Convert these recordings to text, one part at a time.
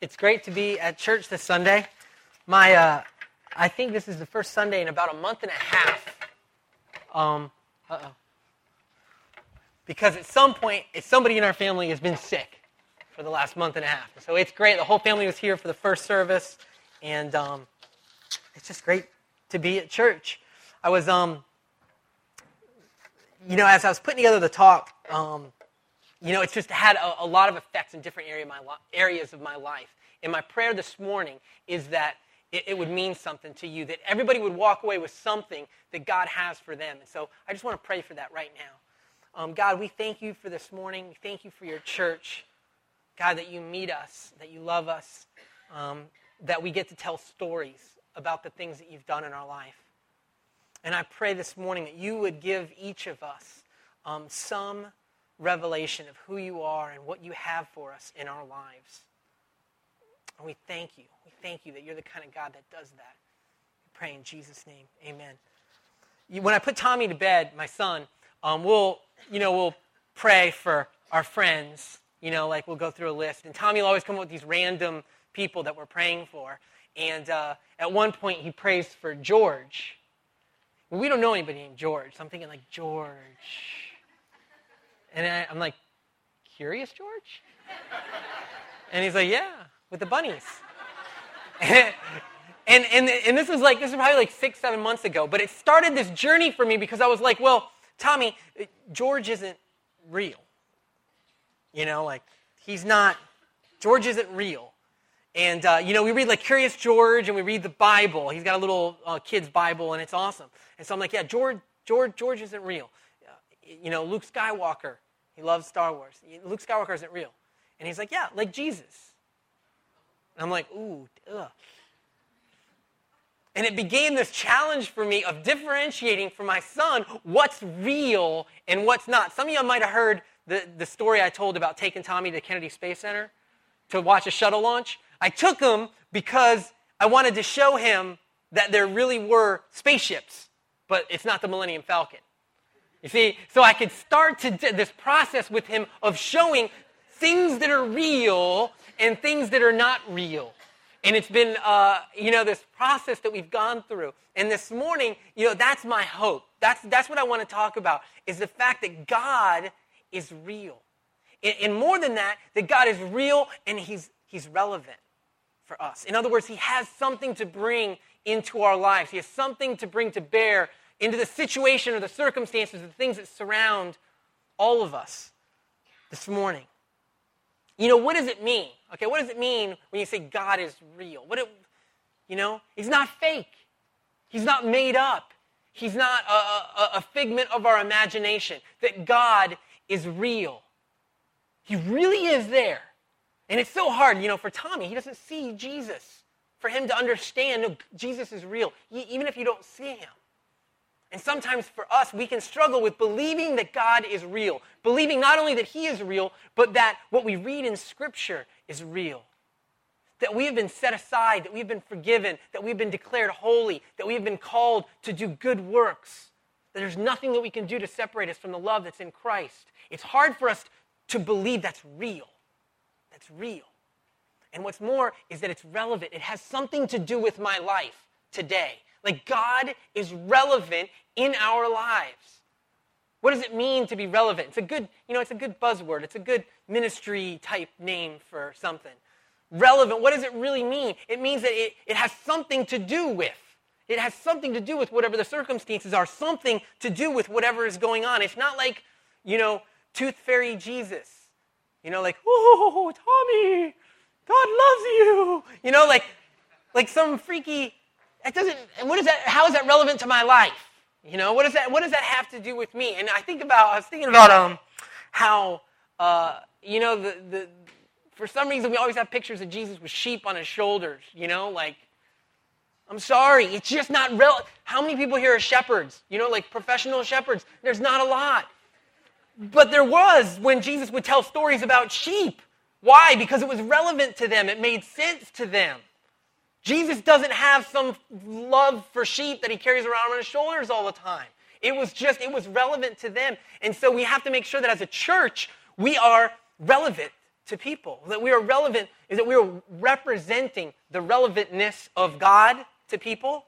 It's great to be at church this Sunday. My, uh, I think this is the first Sunday in about a month and a half. Um, uh-oh. Because at some point, somebody in our family has been sick for the last month and a half. So it's great. The whole family was here for the first service, and um, it's just great to be at church. I was, um, you know, as I was putting together the talk, um, you know, it's just had a, a lot of effects in different area of my areas of my life. And my prayer this morning is that it, it, would mean something to you, that everybody would walk away with something that God has for them. And so I just want to pray for that right now. Um, God, we thank you for this morning. We thank you for your church. God, that you meet us, that you love us, um, that we get to tell stories about the things that you've done in our life. And I pray this morning that you would give each of us um, some revelation of who you are and what you have for us in our lives. And we thank you. We thank you that you're the kind of God that does that. We pray in Jesus' name. Amen. When I put Tommy to bed, my son, um, we'll, you know, we'll pray for our friends. You know, like we'll go through a list. And Tommy will always come up with these random people that we're praying for. And uh, at one point, he prays for George. We don't know anybody named George. So I'm thinking, like, George. And I, I'm like, Curious George? And he's like, Yeah, with the bunnies. and, and, and, this was like, this was probably like six, seven months ago. But it started this journey for me because I was like, Well, Tommy, George isn't real. You know, like, he's not, George isn't real. And, uh, you know, we read like Curious George and we read the Bible. He's got a little uh, kid's Bible and it's awesome. And so I'm like, yeah, George, George, George isn't real you know, Luke Skywalker, he loves Star Wars. Luke Skywalker isn't real. And he's like, yeah, like Jesus. And I'm like, ooh, ugh. And it became this challenge for me of differentiating for my son what's real and what's not. Some of you might have heard the, the story I told about taking Tommy to Kennedy Space Center to watch a shuttle launch. I took him because I wanted to show him that there really were spaceships, but it's not the Millennium Falcon. You see, so I could start to d- this process with him of showing things that are real and things that are not real. And it's been, uh, you know, this process that we've gone through. And this morning, you know, that's my hope. That's, that's what I want to talk about, is the fact that God is real. And, and more than that, that God is real and he's, he's relevant for us. In other words, he has something to bring into our lives. He has something to bring to bear into the situation or the circumstances, the things that surround all of us this morning. You know, what does it mean? Okay, what does it mean when you say God is real? What it, you know, he's not fake. He's not made up. He's not a, a, a figment of our imagination. That God is real. He really is there. And it's so hard, you know, for Tommy, he doesn't see Jesus. For him to understand, no, Jesus is real, even if you don't see him. And sometimes for us, we can struggle with believing that God is real, believing not only that He is real, but that what we read in Scripture is real. That we have been set aside, that we have been forgiven, that we've been declared holy, that we have been called to do good works, that there's nothing that we can do to separate us from the love that's in Christ. It's hard for us to believe that's real. That's real. And what's more is that it's relevant. It has something to do with my life today. Like God is relevant in our lives. What does it mean to be relevant? It's a good, you know, it's a good buzzword. It's a good ministry type name for something. Relevant, what does it really mean? It means that it, it has something to do with. It has something to do with whatever the circumstances are, something to do with whatever is going on. It's not like, you know, tooth fairy Jesus. You know, like, oh, Tommy, God loves you. You know, like, like some freaky that doesn't, what is that, how is that relevant to my life? You know, what does that, what does that have to do with me? And I think about, I was thinking about um, how, uh, you know, the, the, for some reason we always have pictures of Jesus with sheep on his shoulders, you know, like, I'm sorry, it's just not real. How many people here are shepherds? You know, like professional shepherds? There's not a lot. But there was when Jesus would tell stories about sheep. Why? Because it was relevant to them, it made sense to them. Jesus doesn't have some love for sheep that he carries around on his shoulders all the time. It was just, it was relevant to them. And so we have to make sure that as a church, we are relevant to people. That we are relevant is that we are representing the relevantness of God to people.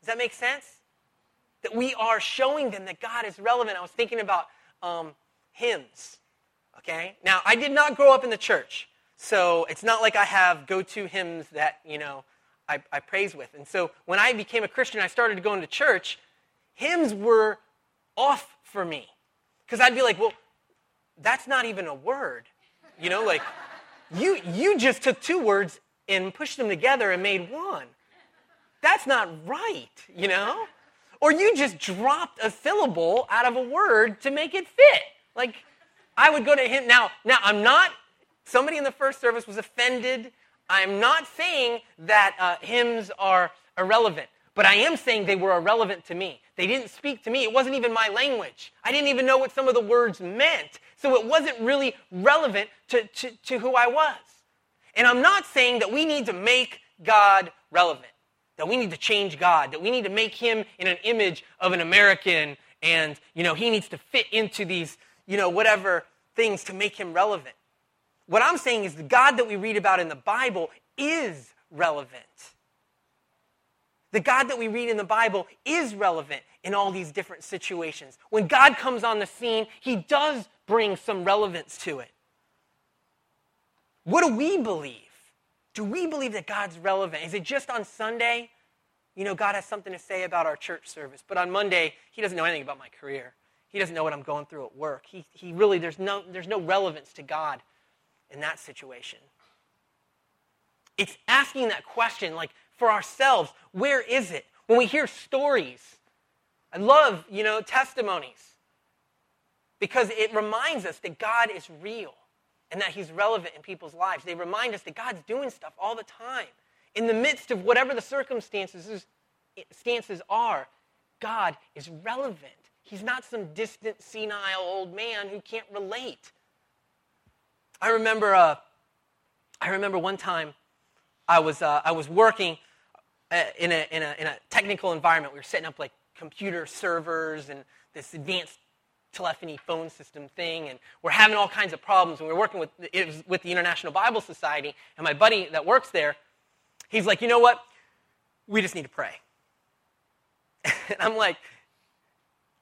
Does that make sense? That we are showing them that God is relevant. I was thinking about um, hymns. Okay? Now, I did not grow up in the church, so it's not like I have go to hymns that, you know, I, I praise with. And so when I became a Christian, I started going to church, hymns were off for me. Because I'd be like, well, that's not even a word. You know, like, you, you just took two words and pushed them together and made one. That's not right, you know? Or you just dropped a syllable out of a word to make it fit. Like, I would go to him. Now, now I'm not, somebody in the first service was offended. I'm not saying that uh, hymns are irrelevant, but I am saying they were irrelevant to me. They didn't speak to me. It wasn't even my language. I didn't even know what some of the words meant. So it wasn't really relevant to, to, to who I was. And I'm not saying that we need to make God relevant, that we need to change God, that we need to make him in an image of an American and, you know, he needs to fit into these, you know, whatever things to make him relevant. What I'm saying is the God that we read about in the Bible is relevant. The God that we read in the Bible is relevant in all these different situations. When God comes on the scene, he does bring some relevance to it. What do we believe? Do we believe that God's relevant? Is it just on Sunday? You know, God has something to say about our church service, but on Monday, he doesn't know anything about my career. He doesn't know what I'm going through at work. He, he really, there's no, there's no relevance to God in that situation. It's asking that question, like for ourselves, where is it? When we hear stories, I love, you know, testimonies because it reminds us that God is real and that He's relevant in people's lives. They remind us that God's doing stuff all the time. In the midst of whatever the circumstances stances are, God is relevant. He's not some distant, senile old man who can't relate. I remember, uh, I remember one time I was, uh, I was working uh, in a, in, a, in a technical environment. We were setting up like computer servers and this advanced telephony phone system thing, and we're having all kinds of problems. And we are working with, it was with the International Bible Society, and my buddy that works there, he's like, you know what? We just need to pray. and I'm like,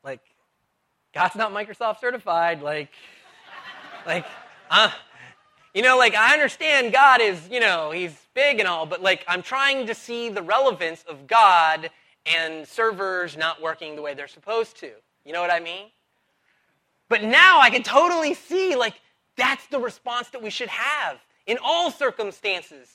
like, God's not Microsoft certified. Like, like, uh, you know, like I understand God is, you know, he's big and all, but like I'm trying to see the relevance of God and servers not working the way they're supposed to. You know what I mean? But now I can totally see like that's the response that we should have in all circumstances.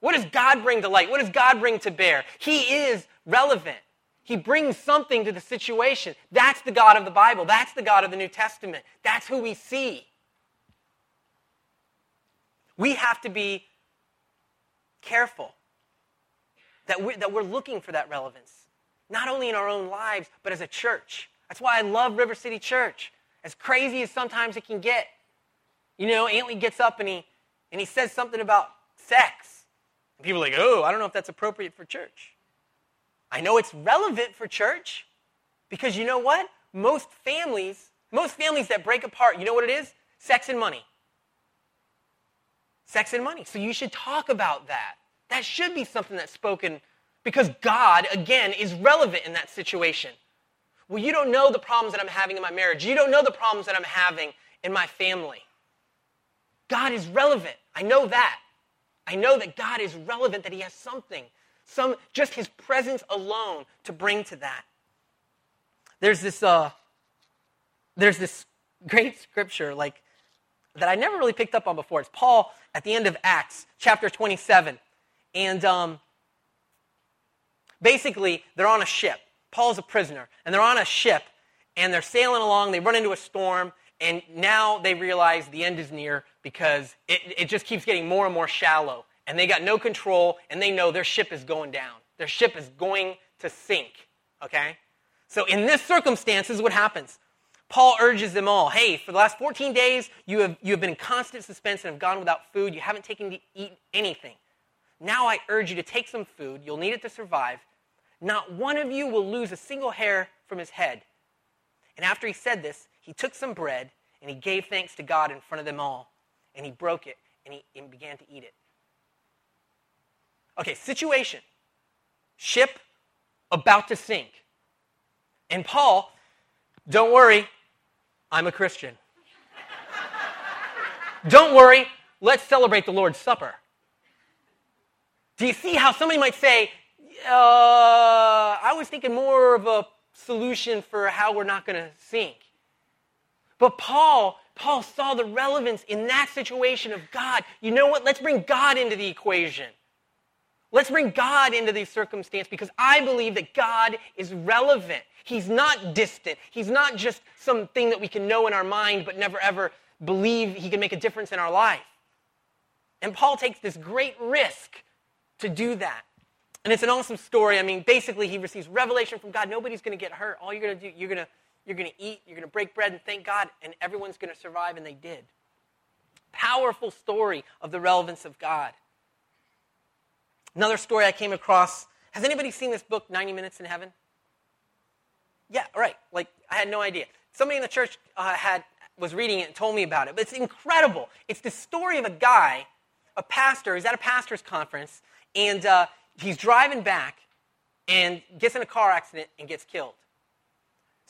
What does God bring to light? What does God bring to bear? He is relevant. He brings something to the situation. That's the God of the Bible. That's the God of the New Testament. That's who we see. We have to be careful that we're, that we're looking for that relevance, not only in our own lives, but as a church. That's why I love River City Church. As crazy as sometimes it can get. You know, Antley gets up and he, and he says something about sex. And people are like, oh, I don't know if that's appropriate for church. I know it's relevant for church because you know what? Most families, most families that break apart, you know what it is? Sex and money sex and money. So you should talk about that. That should be something that's spoken because God, again, is relevant in that situation. Well, you don't know the problems that I'm having in my marriage. You don't know the problems that I'm having in my family. God is relevant. I know that. I know that God is relevant, that He has something, some just His presence alone to bring to that. There's this, uh, there's this great scripture, like that I never really picked up on before. It's Paul at the end of Acts, chapter 27. And um, basically, they're on a ship. Paul's a prisoner, and they're on a ship, and they're sailing along. They run into a storm, and now they realize the end is near because it, it just keeps getting more and more shallow. And they got no control, and they know their ship is going down. Their ship is going to sink. Okay? So, in this circumstance, is what happens. Paul urges them all hey, for the last 14 days, you have, you have been in constant suspense and have gone without food. You haven't taken to eat anything. Now I urge you to take some food. You'll need it to survive. Not one of you will lose a single hair from his head. And after he said this, he took some bread and he gave thanks to God in front of them all. and he broke it and he and began to eat it. Okay, situation. Ship about to sink. And Paul, don't worry, I'm a Christian. don't worry, let's celebrate the Lord's Supper. Do you see how somebody might say, uh, I was thinking more of a solution for how we're not going to sink? But Paul, Paul saw the relevance in that situation of God. You know what? Let's bring God into the equation. Let's bring God into these circumstances because I believe that God is relevant. He's not distant. He's not just something that we can know in our mind but never ever believe he can make a difference in our life. And Paul takes this great risk to do that. And it's an awesome story. I mean, basically, he receives revelation from God. Nobody's going to get hurt. All you're going to do, you're going to, you're going to eat, you're going to break bread and thank God, and everyone's going to survive, and they did. Powerful story of the relevance of God. Another story I came across. Has anybody seen this book, 90 Minutes in Heaven? Yeah, right. Like, I had no idea. Somebody in the church uh, had, was reading it and told me about it. But it's incredible. It's the story of a guy, a pastor, he's at a pastor's conference, and uh, he's driving back and gets in a car accident and gets killed.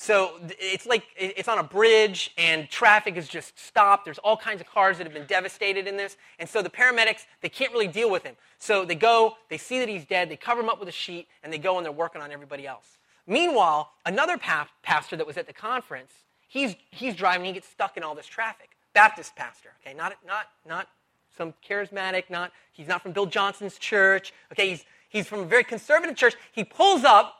So it's like it's on a bridge and traffic is just stopped. There's all kinds of cars that have been devastated in this. And so the paramedics, they can't really deal with him. So they go, they see that he's dead, they cover him up with a sheet, and they go and they're working on everybody else. Meanwhile, another pa- pastor that was at the conference, he's, he's driving, he gets stuck in all this traffic. Baptist pastor, okay, not, not, not some charismatic, not, he's not from Bill Johnson's church, okay, he's, he's from a very conservative church. He pulls up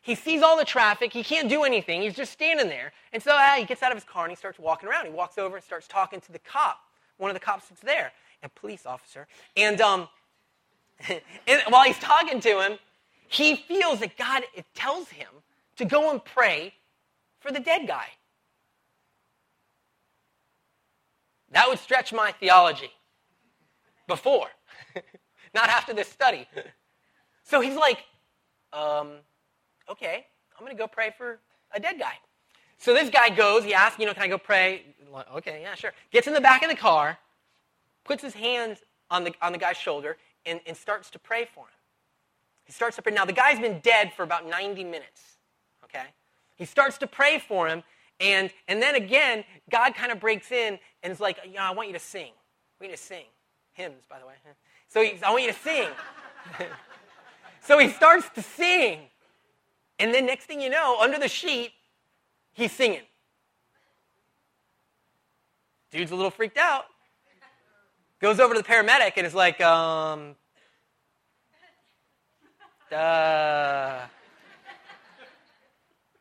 he sees all the traffic. He can't do anything. He's just standing there. And so ah, he gets out of his car and he starts walking around. He walks over and starts talking to the cop, one of the cops that's there, a police officer. And, um, and while he's talking to him, he feels that God tells him to go and pray for the dead guy. That would stretch my theology before, not after this study. So he's like, um, okay, I'm going to go pray for a dead guy. So this guy goes, he asks, you know, can I go pray? Okay, yeah, sure. Gets in the back of the car, puts his hands on the, on the guy's shoulder, and, and starts to pray for him. He starts to pray. Now, the guy's been dead for about 90 minutes, okay? He starts to pray for him, and, and then again, God kind of breaks in and is like, yeah, I want you to sing. Want you to sing. Hymns, by the way. So he, I want you to sing. so he starts to sing. And then next thing you know, under the sheet, he's singing. Dude's a little freaked out. Goes over to the paramedic and is like, um, uh,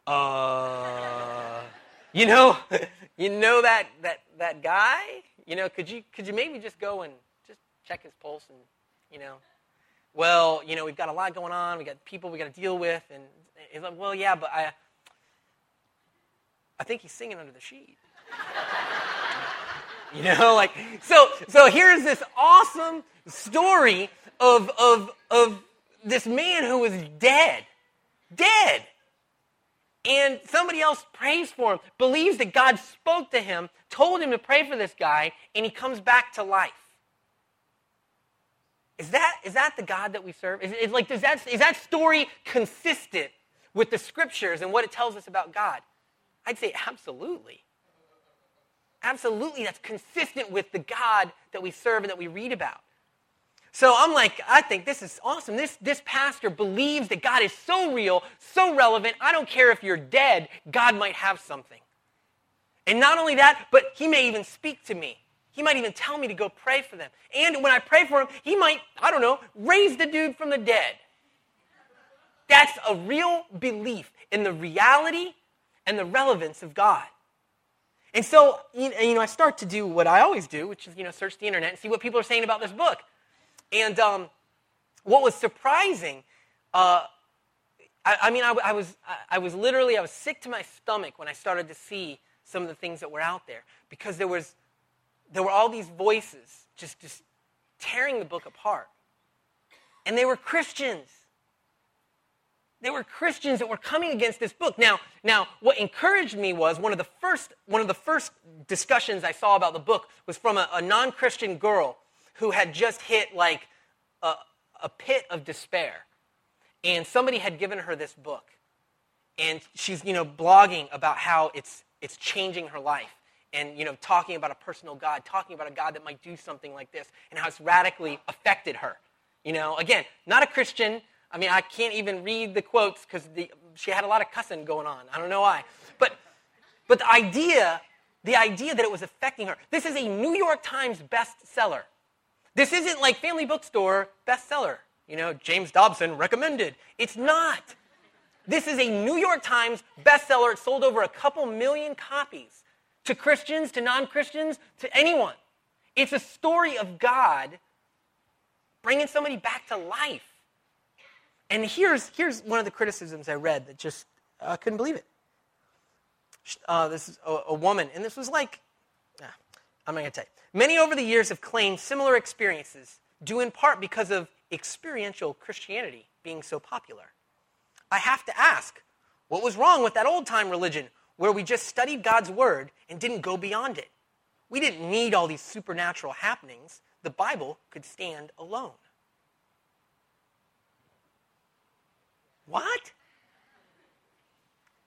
uh, you know, you know that, that, that guy? You know, could you, could you maybe just go and just check his pulse and, you know, well, you know, we've got a lot going on. We got people we got to deal with, and he's like, well, yeah, but I, I think he's singing under the sheet. you know, like so. So here's this awesome story of of of this man who was dead, dead, and somebody else prays for him, believes that God spoke to him, told him to pray for this guy, and he comes back to life. Is that, is that the God that we serve? Is, is, like, does that, is that story consistent with the scriptures and what it tells us about God? I'd say absolutely. Absolutely, that's consistent with the God that we serve and that we read about. So I'm like, I think this is awesome. This, this pastor believes that God is so real, so relevant. I don't care if you're dead, God might have something. And not only that, but he may even speak to me. He might even tell me to go pray for them. And when I pray for him, he might, I don't know, raise the dude from the dead. That's a real belief in the reality and the relevance of God. And so, you know, I start to do what I always do, which is, you know, search the internet and see what people are saying about this book. And um, what was surprising, uh, I, I, mean, I, I, was, I was literally, I was sick to my stomach when I started to see some of the things that were out there because there was there were all these voices just, just tearing the book apart. And they were Christians. They were Christians that were coming against this book. Now, now, what encouraged me was one of the first one of the first discussions I saw about the book was from a, a non-Christian girl who had just hit like a, a pit of despair, and somebody had given her this book, and she's you know blogging about how it's it's changing her life, and you know talking about a personal God, talking about a God that might do something like this, and how it's radically affected her. You know, again, not a Christian I mean, I can't even read the quotes because she had a lot of cussing going on. I don't know why. But, but the idea, the idea that it was affecting her. This is a New York Times bestseller. This isn't like Family Bookstore bestseller. You know, James Dobson recommended. It's not. This is a New York Times bestseller. It sold over a couple million copies to Christians, to non Christians, to anyone. It's a story of God bringing somebody back to life. And here's, here's one of the criticisms I read that just, I uh, couldn't believe it. Uh, this is a, a, woman, and this was like, ah, I'm not going to tell you. Many over the years have claimed similar experiences, due in part because of experiential Christianity being so popular. I have to ask, what was wrong with that old time religion where we just studied God's word and didn't go beyond it? We didn't need all these supernatural happenings. The Bible could stand alone. What?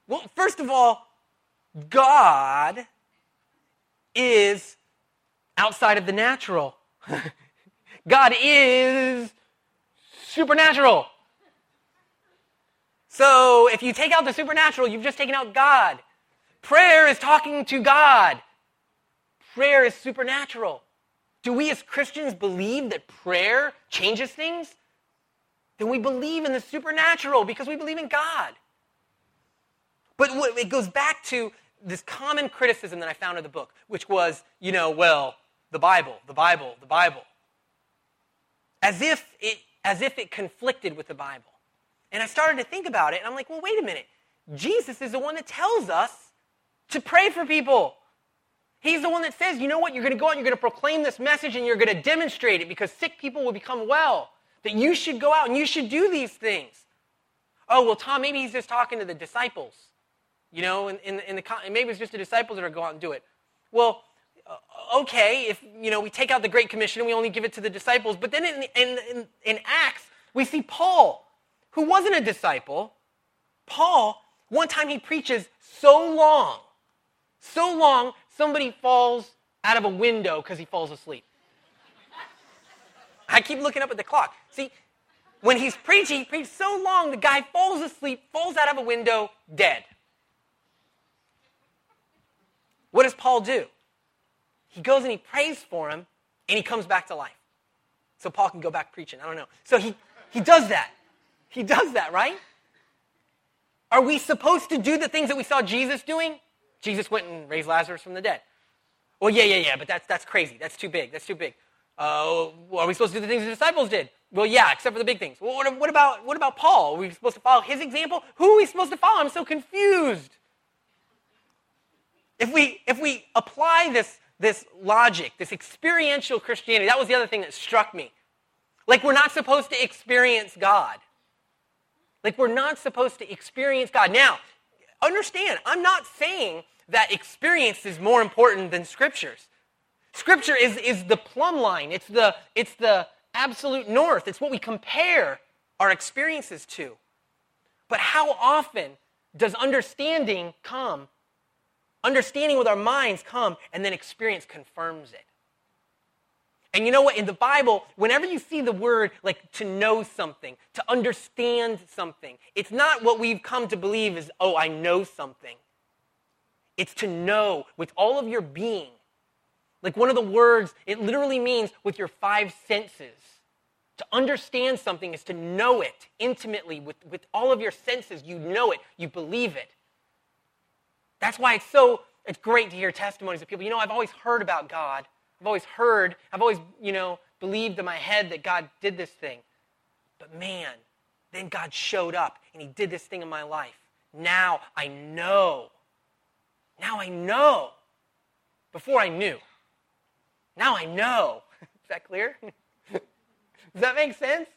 Well, first of all, God is outside of the natural. God is supernatural. So if you take out the supernatural, you've just taken out God. Prayer is talking to God. Prayer is supernatural. Do we as Christians believe that prayer changes things? then we believe in the supernatural because we believe in God. But it goes back to this common criticism that I found in the book, which was, you know, well, the Bible, the Bible, the Bible. As if it, as if it conflicted with the Bible. And I started to think about it, and I'm like, well, wait a minute. Jesus is the one that tells us to pray for people. He's the one that says, you know what, you're going to go out and you're going to proclaim this message and you're going to demonstrate it because sick people will become well that you should go out and you should do these things. Oh, well, Tom, maybe he's just talking to the disciples. You know, in the, maybe it's just the disciples that are going out and do it. Well, uh, okay, if, you know, we take out the Great Commission and we only give it to the disciples. But then in, in, in, in Acts, we see Paul, who wasn't a disciple. Paul, one time he preaches so long, so long, somebody falls out of a window because he falls asleep. I keep looking up at the clock. See, when he's preaching, he preaches so long, the guy falls asleep, falls out of a window, dead. What does Paul do? He goes and he prays for him, and he comes back to life. So Paul can go back preaching. I don't know. So he, he does that. He does that, right? Are we supposed to do the things that we saw Jesus doing? Jesus went and raised Lazarus from the dead. Well, yeah, yeah, yeah, but that's, that's crazy. That's too big. That's too big. Uh, are we supposed to do the things the disciples did? Well, yeah, except for the big things. Well, what, what, about, what about Paul? Are we supposed to follow his example? Who are we supposed to follow? I'm so confused. If we, if we apply this, this logic, this experiential Christianity, that was the other thing that struck me. Like we're not supposed to experience God. Like we're not supposed to experience God. Now, understand, I'm not saying that experience is more important than scriptures. Scripture is, is the plumb line, it's the, it's the absolute north, it's what we compare our experiences to. But how often does understanding come? Understanding with our minds come, and then experience confirms it. And you know what? In the Bible, whenever you see the word like to know something, to understand something, it's not what we've come to believe is, oh, I know something. It's to know with all of your being like one of the words, it literally means with your five senses. To understand something is to know it intimately with, with all of your senses. You know it, you believe it. That's why it's so it's great to hear testimonies of people. You know, I've always heard about God. I've always heard, I've always, you know, believed in my head that God did this thing. But man, then God showed up and he did this thing in my life. Now I know. Now I know. Before I knew. Now I know. Is that clear? Does that make sense?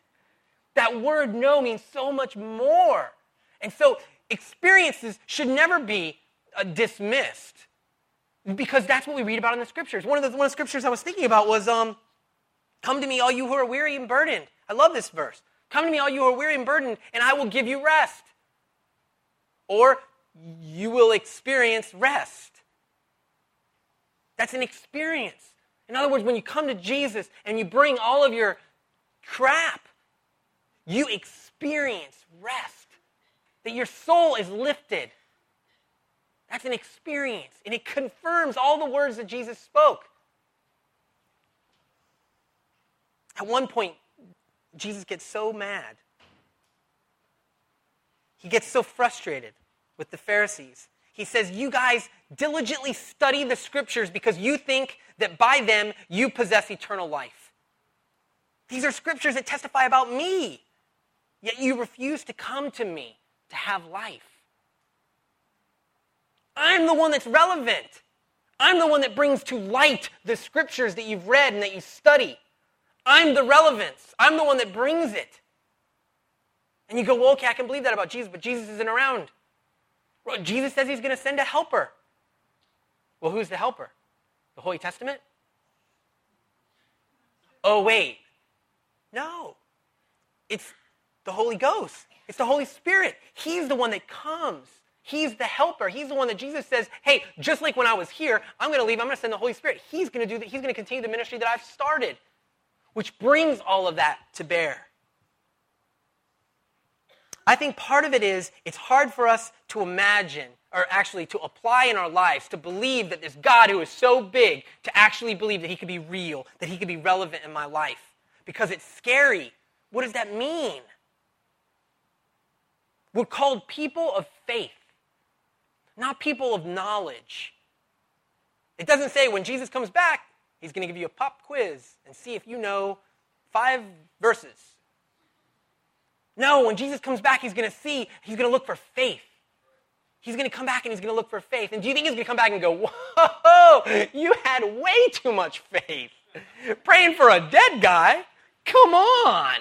That word know means so much more And so experiences should never be uh, dismissed because that's what we read about in the scriptures. One of the, one of the scriptures I was thinking about was, um, Come to me, all you who are weary and burdened. I love this verse. Come to me, all you who are weary and burdened, and I will give you rest. Or you will experience rest. That's an experience. In other words, when you come to Jesus and you bring all of your crap, you experience rest. That your soul is lifted. That's an experience, and it confirms all the words that Jesus spoke. At one point, Jesus gets so mad. He gets so frustrated with the Pharisees. He says, You guys diligently study the scriptures because you think that by them you possess eternal life. These are scriptures that testify about me, yet you refuse to come to me to have life. I'm the one that's relevant. I'm the one that brings to light the scriptures that you've read and that you study. I'm the relevance. I'm the one that brings it. And you go, well, okay, I can believe that about Jesus, but Jesus isn't around. Well, Jesus says he's going to send a helper. Well, who's the helper? The Holy Testament? Oh, wait. No. It's the Holy Ghost. It's the Holy Spirit. He's the one that comes. He's the helper. He's the one that Jesus says, hey, just like when I was here, I'm going to leave. I'm going to send the Holy Spirit. He's going to do that. He's going to continue the ministry that I've started, which brings all of that to bear. I think part of it is it's hard for us to imagine, or actually to apply in our lives, to believe that this God who is so big, to actually believe that he could be real, that he could be relevant in my life. Because it's scary. What does that mean? We're called people of faith, not people of knowledge. It doesn't say when Jesus comes back, he's going to give you a pop quiz and see if you know five verses. No, when Jesus comes back, he's going to see, he's going to look for faith. He's going to come back and he's going to look for faith. And do you think he's going to come back and go, whoa, you had way too much faith? Praying for a dead guy? Come on.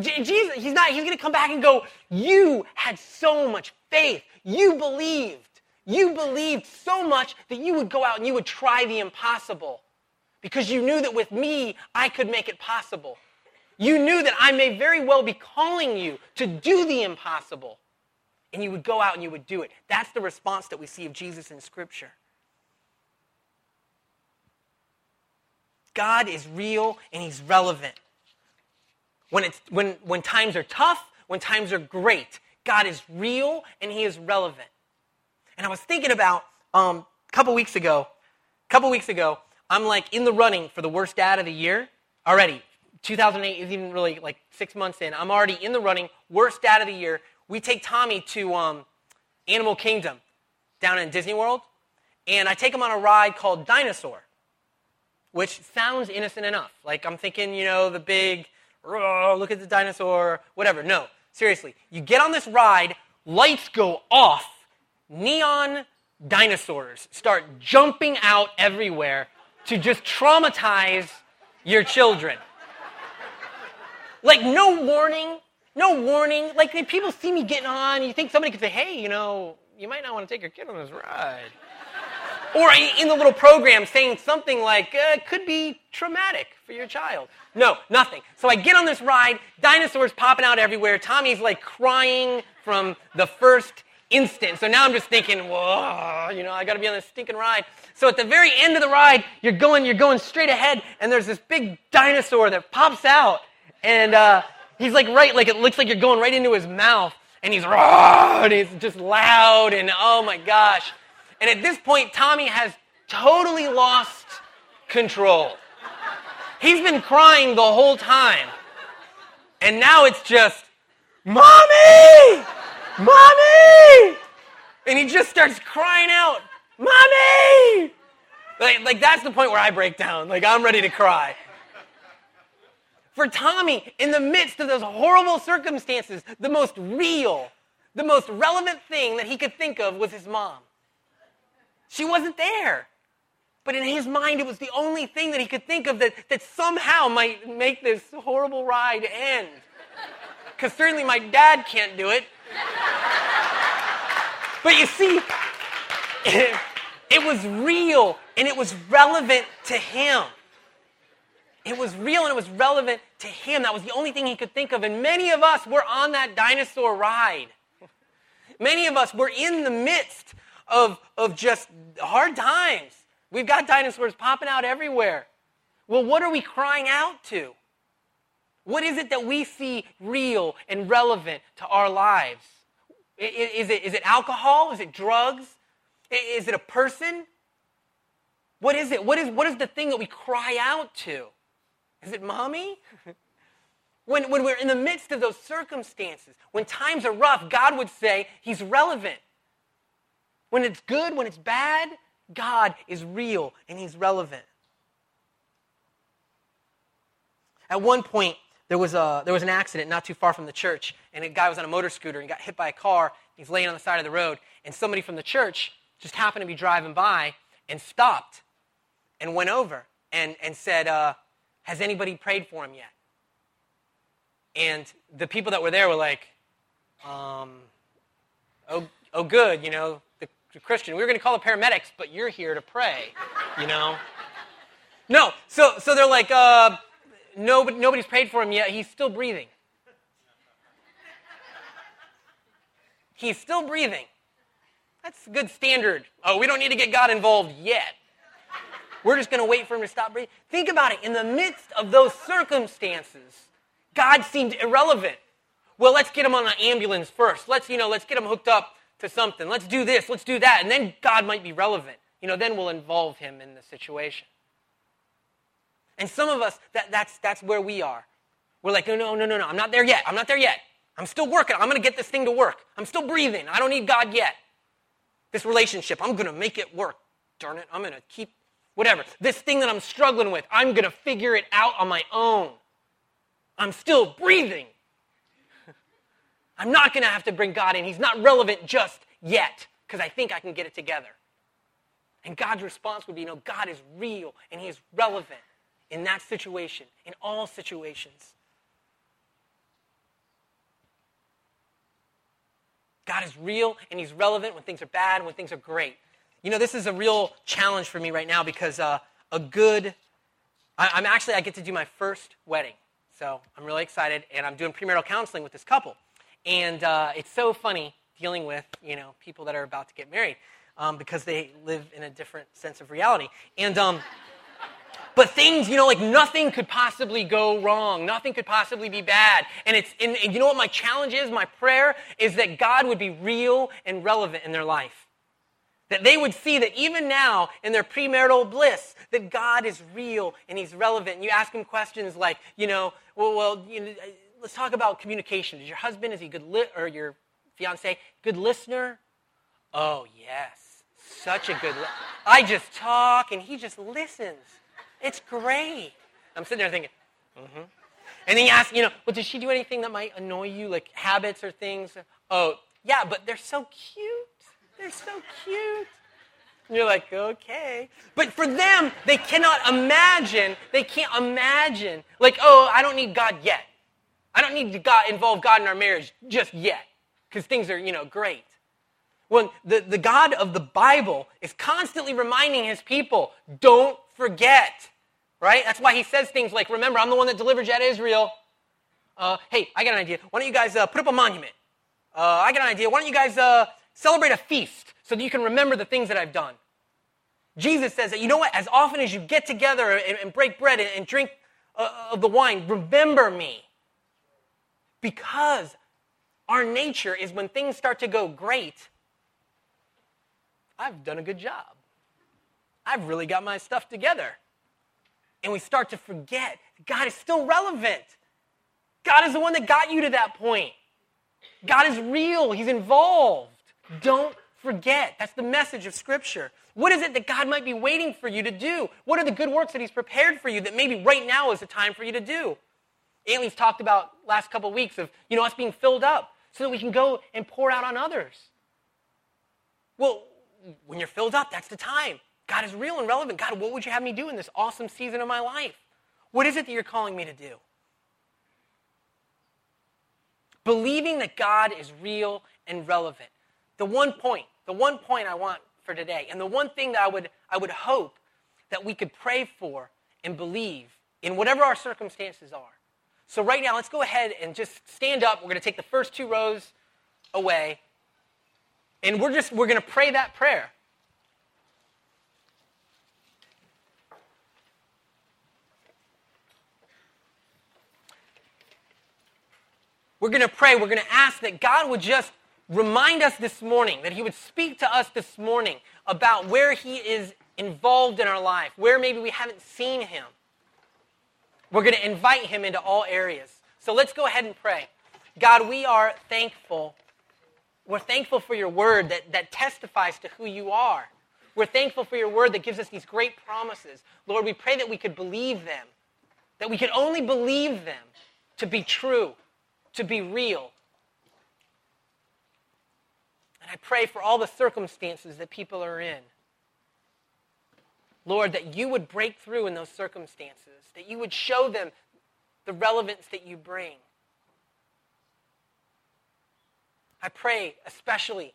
Jesus, he's not, he's going to come back and go, you had so much faith. You believed. You believed so much that you would go out and you would try the impossible because you knew that with me, I could make it possible. You knew that I may very well be calling you to do the impossible. And you would go out and you would do it. That's the response that we see of Jesus in Scripture. God is real and He's relevant. When, it's, when, when times are tough, when times are great, God is real and He is relevant. And I was thinking about um, a couple weeks ago, a couple weeks ago, I'm like in the running for the worst dad of the year already. 2008 is even really like six months in. I'm already in the running. Worst dad of the year. We take Tommy to um, Animal Kingdom down in Disney World, and I take him on a ride called Dinosaur, which sounds innocent enough. Like I'm thinking, you know, the big, look at the dinosaur, whatever. No, seriously. You get on this ride, lights go off, neon dinosaurs start jumping out everywhere to just traumatize your children. Like, no warning. No warning. Like, people see me getting on, you think somebody could say, hey, you know, you might not want to take your kid on this ride. Or in the little program saying something like, uh, could be traumatic for your child. No, nothing. So I get on this ride, dinosaurs popping out everywhere. Tommy's like crying from the first instant. So now I'm just thinking, whoa, you know, I got to be on this stinking ride. So at the very end of the ride, you're going, you're going straight ahead, and there's this big dinosaur that pops out, and uh, he's like right, like it looks like you're going right into his mouth. And he's and he's just loud, and oh my gosh. And at this point, Tommy has totally lost control. He's been crying the whole time. And now it's just, Mommy! Mommy! And he just starts crying out, Mommy! Like, like that's the point where I break down. Like I'm ready to cry. For Tommy, in the midst of those horrible circumstances, the most real, the most relevant thing that he could think of was his mom. She wasn't there. But in his mind, it was the only thing that he could think of that, that somehow might make this horrible ride end. because certainly my dad can't do it. but you see, it, it was real and it was relevant to him. It was real and it was relevant to him. That was the only thing he could think of. And many of us were on that dinosaur ride. Many of us were in the midst of, of just hard times. We've got dinosaurs popping out everywhere. Well, what are we crying out to? What is it that we see real and relevant to our lives? Is it, is it alcohol? Is it drugs? Is it a person? What is it? What is, what is the thing that we cry out to? Is it mommy? when, when we're in the midst of those circumstances, when times are rough, God would say He's relevant. When it's good, when it's bad, God is real and He's relevant. At one point, there was, a, there was an accident not too far from the church, and a guy was on a motor scooter and got hit by a car. He's laying on the side of the road, and somebody from the church just happened to be driving by and stopped and went over and, and said, uh, Has anybody prayed for him yet? And the people that were there were like, um, oh, oh, good, you know, Christian. We were going to call the paramedics, but you're here to pray, you know? No, so, so they're like, uh, nobody, nobody's prayed for him yet. He's still breathing. He's still breathing. That's a good standard. Oh, we don't need to get God involved yet. We're just going to wait for him to stop breathing. Think about it. In the midst of those circumstances, God seemed irrelevant. Well, let's get him on an ambulance first. Let's, you know, let's get him hooked up to something. Let's do this. Let's do that. And then God might be relevant. You know, then we'll involve him in the situation. And some of us, that, that's, that's where we are. We're like, no, no, no, no, no, I'm not there yet. I'm not there yet. I'm still working. I'm going to get this thing to work. I'm still breathing. I don't need God yet. This relationship, I'm going to make it work. Darn it. I'm going to keep whatever. This thing that I'm struggling with, I'm going to figure it out on my own. I'm still breathing. I'm not going to have to bring God in. He's not relevant just yet because I think I can get it together. And God's response would be no, God is real and He is relevant in that situation, in all situations. God is real and He's relevant when things are bad and when things are great. You know, this is a real challenge for me right now because uh, a good, I, am actually, I get to do my first wedding. So I'm really excited and I'm doing premarital counseling with this couple. And uh, it's so funny dealing with, you know, people that are about to get married um, because they live in a different sense of reality. And, um, but things, you know, like nothing could possibly go wrong. Nothing could possibly be bad. And it's, and, and you know what my challenge is? My prayer is that God would be real and relevant in their life. That they would see that even now in their premarital bliss, that God is real and He's relevant. And you ask them questions like, you know, well, well you know, let's talk about communication. Is your husband, is he good, li- or your fiance, good listener? Oh, yes. Such a good, I just talk and he just listens. It's great. I'm sitting there thinking, mm-hmm. And then you ask, you know, well, does she do anything that might annoy you, like habits or things? Oh, yeah, but they're so cute. They're so cute. And you're like, okay. But for them, they cannot imagine, they can't imagine, like, oh, I don't need God yet. I don't need to God, involve God in our marriage just yet, because things are, you know, great. When the, the God of the Bible is constantly reminding his people, don't forget right? That's why he says things like, remember, I'm the one that delivered you out of Israel. Uh, hey, I got an idea. Why don't you guys uh, put up a monument? Uh, I got an idea. Why don't you guys uh, celebrate a feast so that you can remember the things that I've done? Jesus says that, you know what? As often as you get together and, and break bread and, and drink uh, of the wine, remember me. Because our nature is when things start to go great, I've done a good job. I've really got my stuff together and we start to forget God is still relevant. God is the one that got you to that point. God is real, He's involved. Don't forget. That's the message of Scripture. What is it that God might be waiting for you to do? What are the good works that He's prepared for you that maybe right now is the time for you to do? Antley's talked about last couple of weeks of you know us being filled up so that we can go and pour out on others. Well, when you're filled up, that's the time. God is real and relevant. God, what would you have me do in this awesome season of my life? What is it that you're calling me to do? believing that God is real and relevant. The one point, the one point I want for today, and the one thing that I would, I would hope that we could pray for and believe in whatever our circumstances are. So, right now, let's go ahead and just stand up. We're going to take the first two rows away, and we're just we're going to pray that prayer. We're going to pray. We're going to ask that God would just remind us this morning, that He would speak to us this morning about where He is involved in our life, where maybe we haven't seen Him. We're going to invite Him into all areas. So let's go ahead and pray. God, we are thankful. We're thankful for your word that, that testifies to who you are. We're thankful for your word that gives us these great promises. Lord, we pray that we could believe them, that we could only believe them to be true to be real. And I pray for all the circumstances that people are in. Lord, that you would break through in those circumstances, that you would show them the relevance that you bring. I pray especially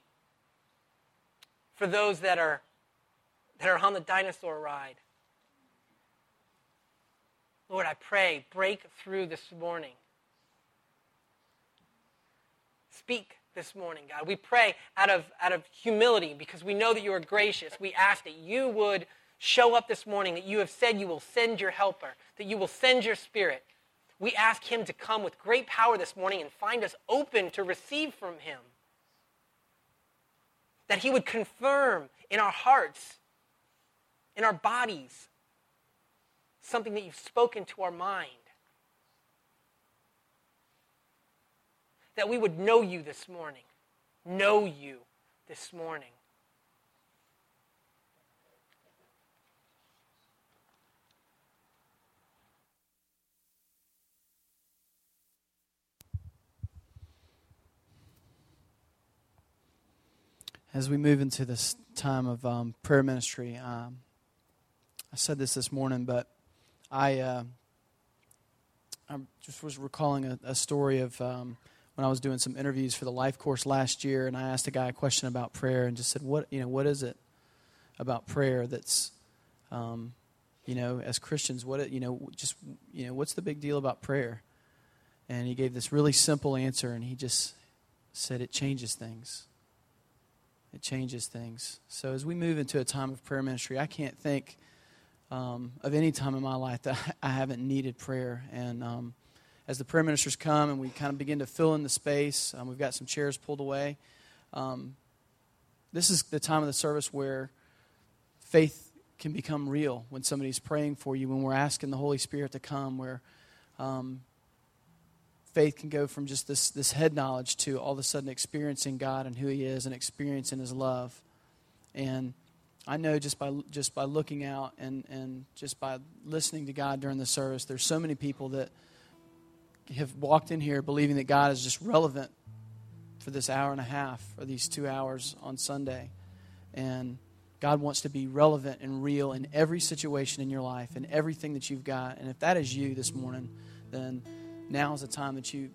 for those that are, that are on the dinosaur ride. Lord, I pray, break through this morning speak this morning, God. We pray out of, out of humility because we know that you are gracious. We ask that you would show up this morning, that you have said you will send your helper, that you will send your spirit. We ask him to come with great power this morning and find us open to receive from him. That he would confirm in our hearts, in our bodies, something that you've spoken to our mind. that we would know you this morning. Know you this morning. As we move into this time of um, prayer ministry, um, I said this this morning, but I, uh, I just was recalling a, a story of um, when I was doing some interviews for the life course last year, and I asked a guy a question about prayer, and just said, "What you know? What is it about prayer that's, um, you know, as Christians, what you know, just you know, what's the big deal about prayer?" And he gave this really simple answer, and he just said, "It changes things. It changes things." So as we move into a time of prayer ministry, I can't think um, of any time in my life that I haven't needed prayer, and um, as the prayer ministers come and we kind of begin to fill in the space, um, we've got some chairs pulled away. Um, this is the time of the service where faith can become real when somebody's praying for you, when we're asking the Holy Spirit to come, where um, faith can go from just this, this head knowledge to all of a sudden experiencing God and who He is and experiencing His love. And I know just by just by looking out and, and just by listening to God during the service, there's so many people that have walked in here believing that God is just relevant for this hour and a half or these two hours on Sunday. And God wants to be relevant and real in every situation in your life and everything that you've got. And if that is you this morning, then now is the time that you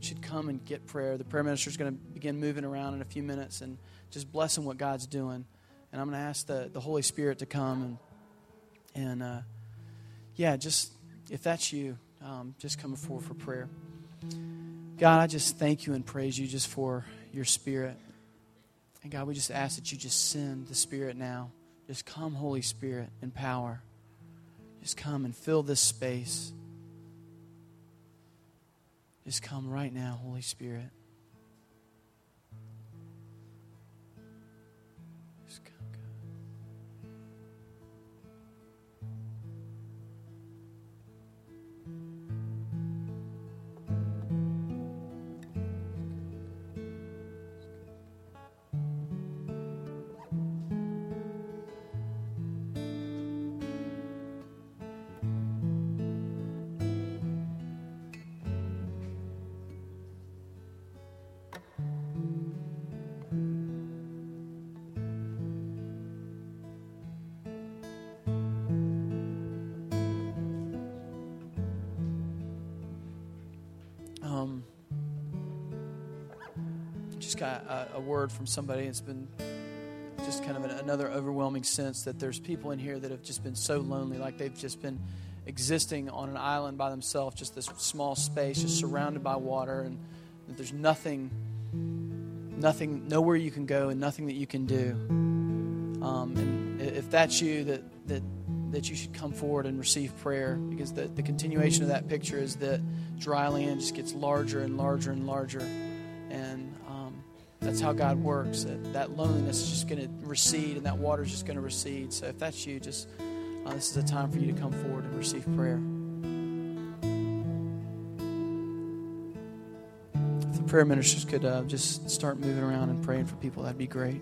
should come and get prayer. The prayer minister is going to begin moving around in a few minutes and just blessing what God's doing. And I'm going to ask the, the Holy Spirit to come and, and uh, yeah, just if that's you, um, just coming forward for prayer. God, I just thank you and praise you just for your spirit. And God, we just ask that you just send the Spirit now. Just come, Holy Spirit, in power. Just come and fill this space. Just come right now, Holy Spirit. A, word from somebody. It's been just kind of an, another overwhelming sense that there's people in here that have just been so lonely, like they've just been existing on an island by themselves, just this small space, just surrounded by water, and that there's nothing, nothing, nowhere you can go, and nothing that you can do. Um, and if that's you, that that that you should come forward and receive prayer, because the, the continuation of that picture is that dry land just gets larger and larger and larger, and that's how God works. That, that loneliness is just going to recede, and that water is just going to recede. So if that's you, just uh, this is a time for you to come forward and receive prayer. If the prayer ministers could uh, just start moving around and praying for people, that'd be great.